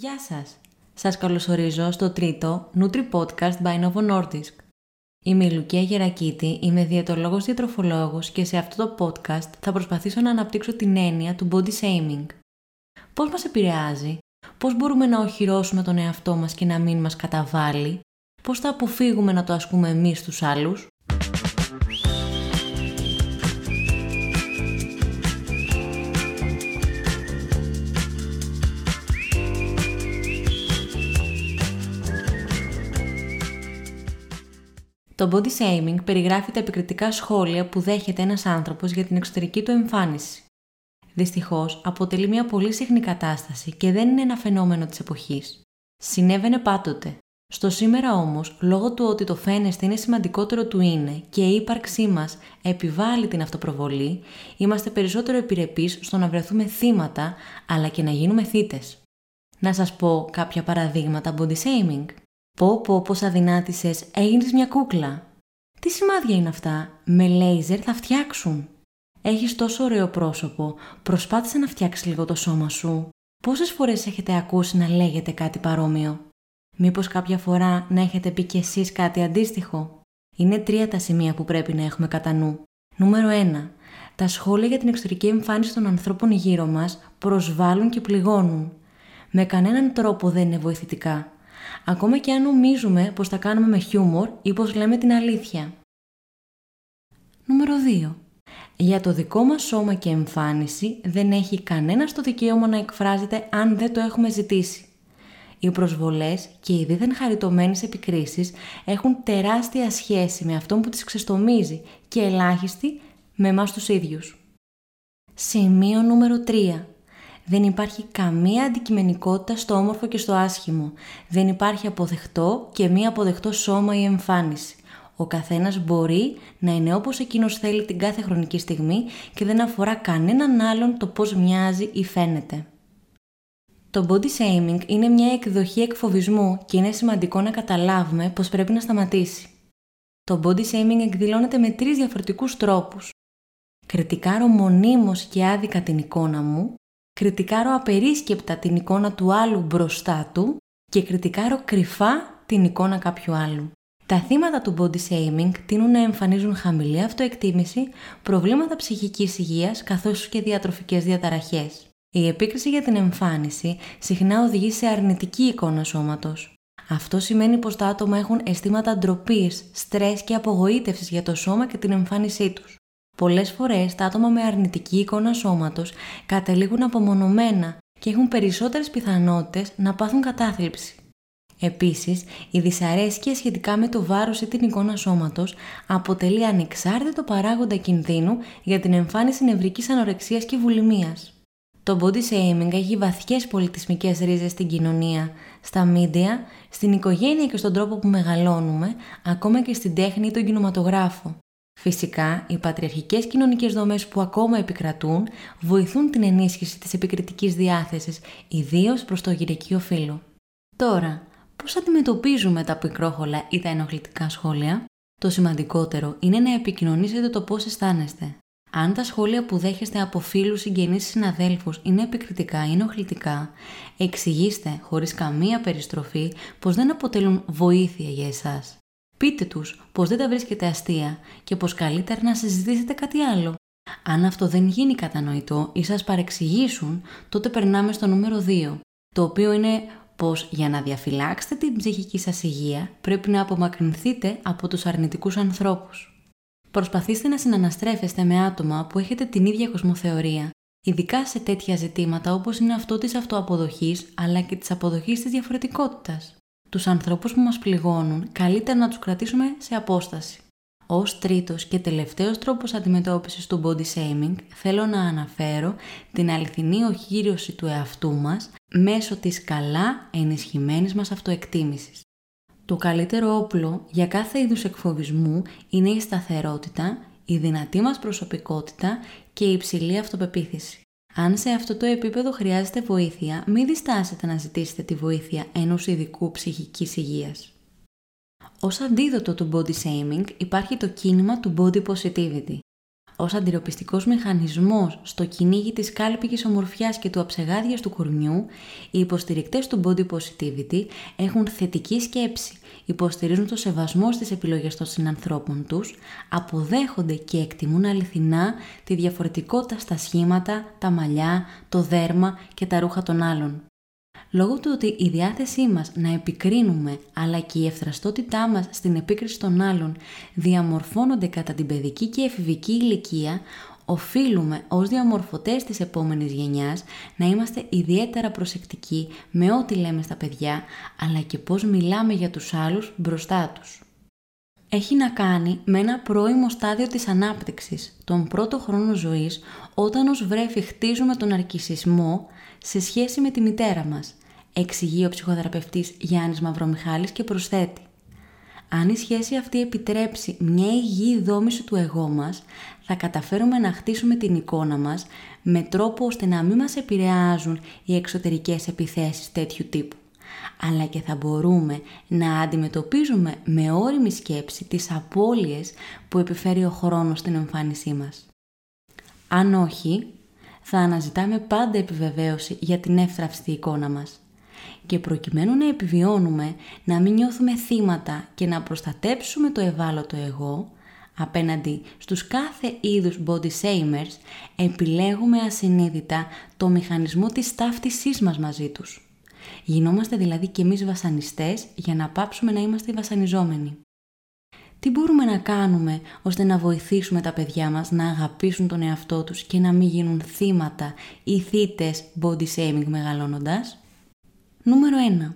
Γεια σας! Σας καλωσορίζω στο τρίτο Nutri Podcast by Novo Nordisk. Είμαι η Λουκία Γερακίτη, είμαι διαιτολόγος διατροφολόγος και σε αυτό το podcast θα προσπαθήσω να αναπτύξω την έννοια του body shaming. Πώς μας επηρεάζει, πώς μπορούμε να οχυρώσουμε τον εαυτό μας και να μην μας καταβάλει, πώς θα αποφύγουμε να το ασκούμε εμείς στους άλλους, Το body shaming περιγράφει τα επικριτικά σχόλια που δέχεται ένας άνθρωπος για την εξωτερική του εμφάνιση. Δυστυχώς, αποτελεί μια πολύ συχνή κατάσταση και δεν είναι ένα φαινόμενο της εποχής. Συνέβαινε πάντοτε. Στο σήμερα όμως, λόγω του ότι το φαίνεστε είναι σημαντικότερο του είναι και η ύπαρξή μας επιβάλλει την αυτοπροβολή, είμαστε περισσότερο επιρρεπείς στο να βρεθούμε θύματα, αλλά και να γίνουμε θύτες. Να σας πω κάποια παραδείγματα body shaming. Πω πω πως αδυνάτησες, έγινες μια κούκλα. Τι σημάδια είναι αυτά, με λέιζερ θα φτιάξουν. Έχεις τόσο ωραίο πρόσωπο, προσπάθησε να φτιάξεις λίγο το σώμα σου. Πόσες φορές έχετε ακούσει να λέγεται κάτι παρόμοιο; Μήπως κάποια φορά να έχετε πει κι εσείς κάτι αντίστοιχο; Είναι τρία τα σημεία που πρέπει να έχουμε κατά νου. Νούμερο 1. Τα σχόλια για την εξωτερική εμφάνιση των ανθρώπων γύρω μας προσβάλλουν και πληγώνουν. Με κανέναν τρόπο δεν είναι βοηθητικά ακόμα και αν νομίζουμε πως τα κάνουμε με χιούμορ ή πως λέμε την αλήθεια. Νούμερο 2. Για το δικό μας σώμα και εμφάνιση δεν έχει κανένας το δικαίωμα να εκφράζεται αν δεν το έχουμε ζητήσει. Οι προσβολές και οι δίθεν χαριτωμένες επικρίσεις έχουν τεράστια σχέση με αυτό που τις ξεστομίζει και ελάχιστη με εμάς τους ίδιους. Σημείο νούμερο 3. Δεν υπάρχει καμία αντικειμενικότητα στο όμορφο και στο άσχημο. Δεν υπάρχει αποδεχτό και μη αποδεχτό σώμα ή εμφάνιση. Ο καθένας μπορεί να είναι όπως εκείνος θέλει την κάθε χρονική στιγμή και δεν αφορά κανέναν άλλον το πώς μοιάζει ή φαίνεται. Το body shaming είναι μια εκδοχή εκφοβισμού και είναι σημαντικό να καταλάβουμε πως πρέπει να σταματήσει. Το body shaming εκδηλώνεται με τρεις διαφορετικούς τρόπους. Κριτικάρω μονίμως και άδικα την εικόνα μου, κριτικάρω απερίσκεπτα την εικόνα του άλλου μπροστά του και κριτικάρω κρυφά την εικόνα κάποιου άλλου. Τα θύματα του body shaming τείνουν να εμφανίζουν χαμηλή αυτοεκτίμηση, προβλήματα ψυχικής υγείας καθώς και διατροφικές διαταραχές. Η επίκριση για την εμφάνιση συχνά οδηγεί σε αρνητική εικόνα σώματος. Αυτό σημαίνει πως τα άτομα έχουν αισθήματα ντροπής, στρες και απογοήτευσης για το σώμα και την εμφάνισή τους. Πολλές φορές τα άτομα με αρνητική εικόνα σώματος καταλήγουν απομονωμένα και έχουν περισσότερες πιθανότητες να πάθουν κατάθλιψη. Επίσης, η δυσαρέσκεια σχετικά με το βάρος ή την εικόνα σώματος αποτελεί ανεξάρτητο παράγοντα κινδύνου για την εμφάνιση νευρικής ανορεξίας και βουλημίας. Το body shaming έχει βαθιές πολιτισμικές ρίζες στην κοινωνία, στα μίντια, στην οικογένεια και στον τρόπο που μεγαλώνουμε, ακόμα και στην τέχνη ή τον κινηματογράφο. Φυσικά, οι πατριαρχικές κοινωνικές δομές που ακόμα επικρατούν βοηθούν την ενίσχυση της επικριτικής διάθεσης, ιδίως προς το γυναικείο φύλλο. Τώρα, πώς αντιμετωπίζουμε τα πικρόχολα ή τα ενοχλητικά σχόλια; Το σημαντικότερο είναι να επικοινωνήσετε το πώς αισθάνεστε. Αν τα σχόλια που δέχεστε από φίλους, συγγενείς ή συναδέλφους είναι επικριτικά ή ενοχλητικά, εξηγήστε χωρίς καμία περιστροφή πως δεν αποτελούν βοήθεια για εσάς. Πείτε τους πως δεν τα βρίσκετε αστεία και πως καλύτερα να συζητήσετε κάτι άλλο. Αν αυτό δεν γίνει κατανοητό ή σας παρεξηγήσουν, τότε περνάμε στο νούμερο 2, το οποίο είναι πως για να διαφυλάξετε την ψυχική σας υγεία πρέπει να απομακρυνθείτε από τους αρνητικούς ανθρώπους. Προσπαθήστε να συναναστρέφεστε με άτομα που έχετε την ίδια κοσμοθεωρία, ειδικά σε τέτοια ζητήματα όπως είναι αυτό της αυτοαποδοχής αλλά και της αποδοχής της διαφορετικότητας τους ανθρώπους που μας πληγώνουν, καλύτερα να τους κρατήσουμε σε απόσταση. Ως τρίτος και τελευταίος τρόπος αντιμετώπισης του body shaming θέλω να αναφέρω την αληθινή οχύρωση του εαυτού μας μέσω της καλά ενισχυμένης μας αυτοεκτίμησης. Το καλύτερο όπλο για κάθε είδους εκφοβισμού είναι η σταθερότητα, η δυνατή μας προσωπικότητα και η υψηλή αυτοπεποίθηση. Αν σε αυτό το επίπεδο χρειάζεται βοήθεια, μην διστάσετε να ζητήσετε τη βοήθεια ενός ειδικού ψυχικής υγείας. Ως αντίδοτο του body shaming υπάρχει το κίνημα του body positivity. Ως αντιρροπιστικός μηχανισμός στο κυνήγι της κάλπικης ομορφιάς και του αψεγάδιας του κορμιού, οι υποστηρικτές του body positivity έχουν θετική σκέψη, υποστηρίζουν το σεβασμό στις επιλογές των συνανθρώπων τους, αποδέχονται και εκτιμούν αληθινά τη διαφορετικότητα στα σχήματα, τα μαλλιά, το δέρμα και τα ρούχα των άλλων. Λόγω του ότι η διάθεσή μας να επικρίνουμε αλλά και η ευθραστότητά μας στην επίκριση των άλλων διαμορφώνονται κατά την παιδική και εφηβική ηλικία, οφείλουμε ως διαμορφωτές της επόμενης γενιάς να είμαστε ιδιαίτερα προσεκτικοί με ό,τι λέμε στα παιδιά, αλλά και πώς μιλάμε για τους άλλους μπροστά τους. Έχει να κάνει με ένα πρώιμο στάδιο της ανάπτυξης, τον πρώτο χρόνο ζωής, όταν ως βρέφη χτίζουμε τον αρκισισμό σε σχέση με τη μητέρα μας, εξηγεί ο ψυχοθεραπευτής Γιάννης Μαυρομιχάλης και προσθέτει. Αν η σχέση αυτή επιτρέψει μια υγιή δόμηση του εγώ μας, θα καταφέρουμε να χτίσουμε την εικόνα μας με τρόπο ώστε να μην μας επηρεάζουν οι εξωτερικές επιθέσεις τέτοιου τύπου. Αλλά και θα μπορούμε να αντιμετωπίζουμε με όριμη σκέψη τις απώλειες που επιφέρει ο χρόνος στην εμφάνισή μας. Αν όχι, θα αναζητάμε πάντα επιβεβαίωση για την εύθραυστη εικόνα μας. Και προκειμένου να επιβιώνουμε, να μην νιώθουμε θύματα και να προστατέψουμε το ευάλωτο εγώ, απέναντι στους κάθε είδους body shamers, επιλέγουμε ασυνείδητα το μηχανισμό της ταύτισής μας μαζί τους. Γινόμαστε δηλαδή και εμείς βασανιστές για να πάψουμε να είμαστε βασανιζόμενοι. Τι μπορούμε να κάνουμε ώστε να βοηθήσουμε τα παιδιά μας να αγαπήσουν τον εαυτό τους και να μην γίνουν θύματα ή θύτες body shaming μεγαλώνοντας; Νούμερο 1.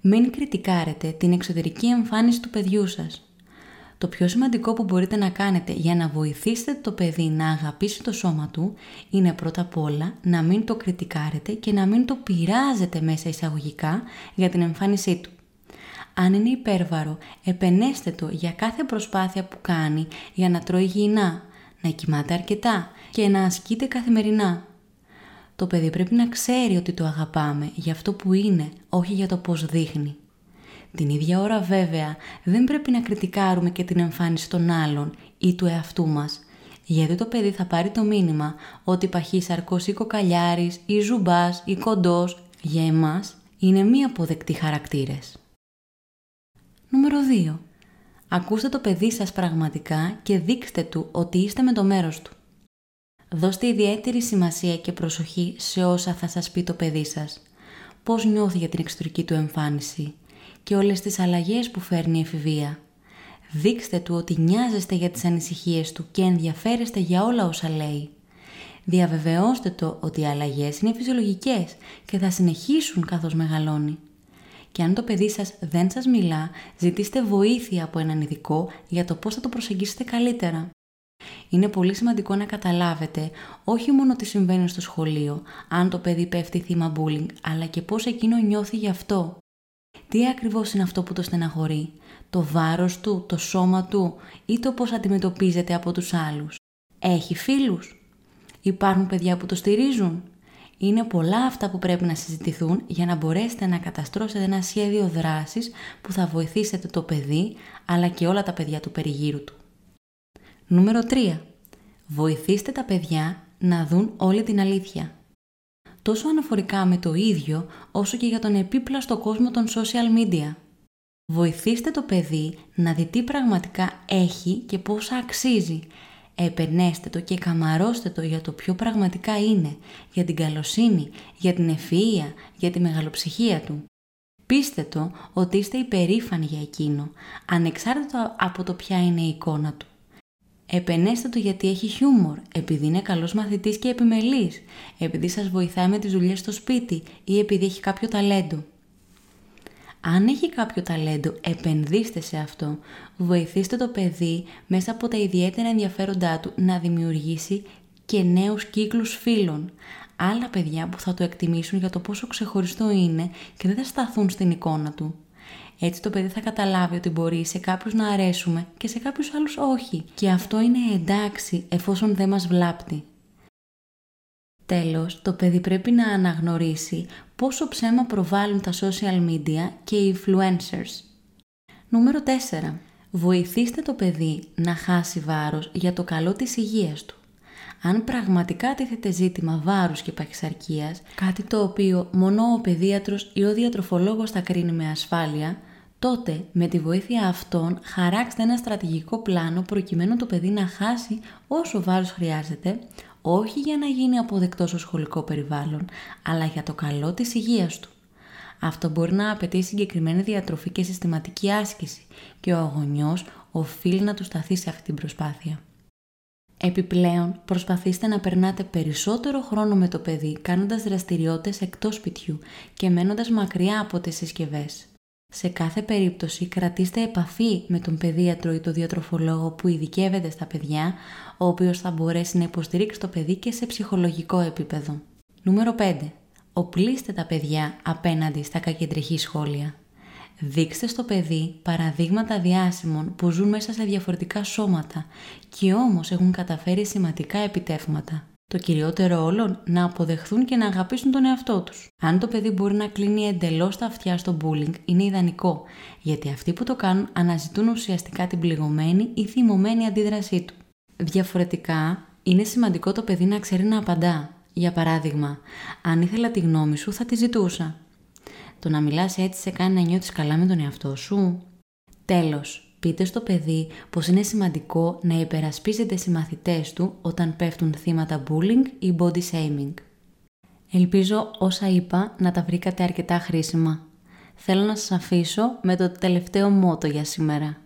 Μην κριτικάρετε την εξωτερική εμφάνιση του παιδιού σας. Το πιο σημαντικό που μπορείτε να κάνετε για να βοηθήσετε το παιδί να αγαπήσει το σώμα του είναι πρώτα απ' όλα να μην το κριτικάρετε και να μην το πειράζετε μέσα εισαγωγικά για την εμφάνισή του. Αν είναι υπέρβαρο, επενέστε το για κάθε προσπάθεια που κάνει για να τρώει υγιεινά, να κοιμάται αρκετά και να ασκείται καθημερινά. Το παιδί πρέπει να ξέρει ότι το αγαπάμε για αυτό που είναι, όχι για το πώς δείχνει. Την ίδια ώρα βέβαια δεν πρέπει να κριτικάρουμε και την εμφάνιση των άλλων ή του εαυτού μας, γιατί το παιδί θα πάρει το μήνυμα ότι παχύσαρκος ή κοκαλιάρης ή ζουμπάς ή κοντός για εμάς είναι μη αποδεκτοί χαρακτήρες. Νούμερο 2. Ακούστε το παιδί σας πραγματικά και δείξτε του ότι είστε με το μέρος του. Δώστε ιδιαίτερη σημασία και προσοχή σε όσα θα σας πει το παιδί σας. Πώς νιώθει για την εξωτερική του εμφάνιση και όλες τις αλλαγές που φέρνει η εφηβεία. Δείξτε του ότι νοιάζεστε για τις ανησυχίες του και ενδιαφέρεστε για όλα όσα λέει. Διαβεβαιώστε το ότι οι αλλαγές είναι φυσιολογικές και θα συνεχίσουν καθώς μεγαλώνει και αν το παιδί σας δεν σας μιλά, ζητήστε βοήθεια από έναν ειδικό για το πώς θα το προσεγγίσετε καλύτερα. Είναι πολύ σημαντικό να καταλάβετε όχι μόνο τι συμβαίνει στο σχολείο, αν το παιδί πέφτει θύμα bullying, αλλά και πώς εκείνο νιώθει γι' αυτό. Τι ακριβώς είναι αυτό που το στεναχωρεί, το βάρος του, το σώμα του ή το πώς αντιμετωπίζεται από τους άλλους; Έχει φίλους; Υπάρχουν παιδιά που το στηρίζουν; Είναι πολλά αυτά που πρέπει να συζητηθούν για να μπορέσετε να καταστρώσετε ένα σχέδιο δράσης που θα βοηθήσετε το παιδί αλλά και όλα τα παιδιά του περιγύρου του. Νούμερο 3. Βοηθήστε τα παιδιά να δουν όλη την αλήθεια. Τόσο αναφορικά με το ίδιο όσο και για τον επίπλαστο κόσμο των social media. Βοηθήστε το παιδί να δει τι πραγματικά έχει και πόσα αξίζει Επενέστε το και καμαρώστε το για το πιο πραγματικά είναι, για την καλοσύνη, για την ευφυΐα, για τη μεγαλοψυχία του. Πείστε το ότι είστε υπερήφανοι για εκείνο, ανεξάρτητα από το ποια είναι η εικόνα του. Επενέστε το γιατί έχει χιούμορ, επειδή είναι καλός μαθητής και επιμελής, επειδή σας βοηθάει με τις δουλειές στο σπίτι ή επειδή έχει κάποιο ταλέντο. Αν έχει κάποιο ταλέντο, επενδύστε σε αυτό. Βοηθήστε το παιδί μέσα από τα ιδιαίτερα ενδιαφέροντά του να δημιουργήσει και νέους κύκλους φίλων. Άλλα παιδιά που θα το εκτιμήσουν για το πόσο ξεχωριστό είναι και δεν θα σταθούν στην εικόνα του. Έτσι το παιδί θα καταλάβει ότι μπορεί σε κάποιους να αρέσουμε και σε κάποιους άλλους όχι. Και αυτό είναι εντάξει εφόσον δεν μας βλάπτει. Τέλος, το παιδί πρέπει να αναγνωρίσει πόσο ψέμα προβάλλουν τα social media και οι influencers. Νούμερο 4. Βοηθήστε το παιδί να χάσει βάρος για το καλό της υγείας του. Αν πραγματικά τίθεται ζήτημα βάρους και παχυσαρκίας, κάτι το οποίο μόνο ο παιδίατρος ή ο διατροφολόγος θα κρίνει με ασφάλεια, τότε με τη βοήθεια αυτών χαράξτε ένα στρατηγικό πλάνο προκειμένου το παιδί να χάσει όσο βάρος χρειάζεται, όχι για να γίνει αποδεκτός στο σχολικό περιβάλλον, αλλά για το καλό της υγείας του. Αυτό μπορεί να απαιτεί συγκεκριμένη διατροφή και συστηματική άσκηση και ο αγωνιός οφείλει να του σταθεί σε αυτή την προσπάθεια. Επιπλέον, προσπαθήστε να περνάτε περισσότερο χρόνο με το παιδί κάνοντας δραστηριότητες εκτός σπιτιού και μένοντας μακριά από τις συσκευές. Σε κάθε περίπτωση κρατήστε επαφή με τον παιδίατρο ή τον διατροφολόγο που ειδικεύεται στα παιδιά, ο οποίος θα μπορέσει να υποστηρίξει το παιδί και σε ψυχολογικό επίπεδο. Νούμερο 5. Οπλίστε τα παιδιά απέναντι στα κακεντρεχή σχόλια. Δείξτε στο παιδί παραδείγματα διάσημων που ζουν μέσα σε διαφορετικά σώματα και όμως έχουν καταφέρει σημαντικά επιτεύγματα. Το κυριότερο όλων, να αποδεχθούν και να αγαπήσουν τον εαυτό τους. Αν το παιδί μπορεί να κλείνει εντελώς τα αυτιά στο bullying, είναι ιδανικό, γιατί αυτοί που το κάνουν αναζητούν ουσιαστικά την πληγωμένη ή θυμωμένη αντίδρασή του. Διαφορετικά, είναι σημαντικό το παιδί να ξέρει να απαντά. Για παράδειγμα, αν ήθελα τη γνώμη σου θα τη ζητούσα. Το να μιλάς έτσι σε κάνει να νιώθεις καλά με τον εαυτό σου. Τέλος, πείτε στο παιδί πως είναι σημαντικό να υπερασπίζεται συμμαθητές του όταν πέφτουν θύματα bullying ή body shaming. Ελπίζω όσα είπα να τα βρήκατε αρκετά χρήσιμα. Θέλω να σας αφήσω με το τελευταίο μότο για σήμερα.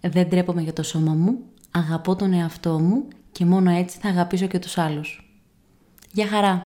Δεν τρέπομαι για το σώμα μου, αγαπώ τον εαυτό μου και μόνο έτσι θα αγαπήσω και τους άλλους. Γεια χαρά!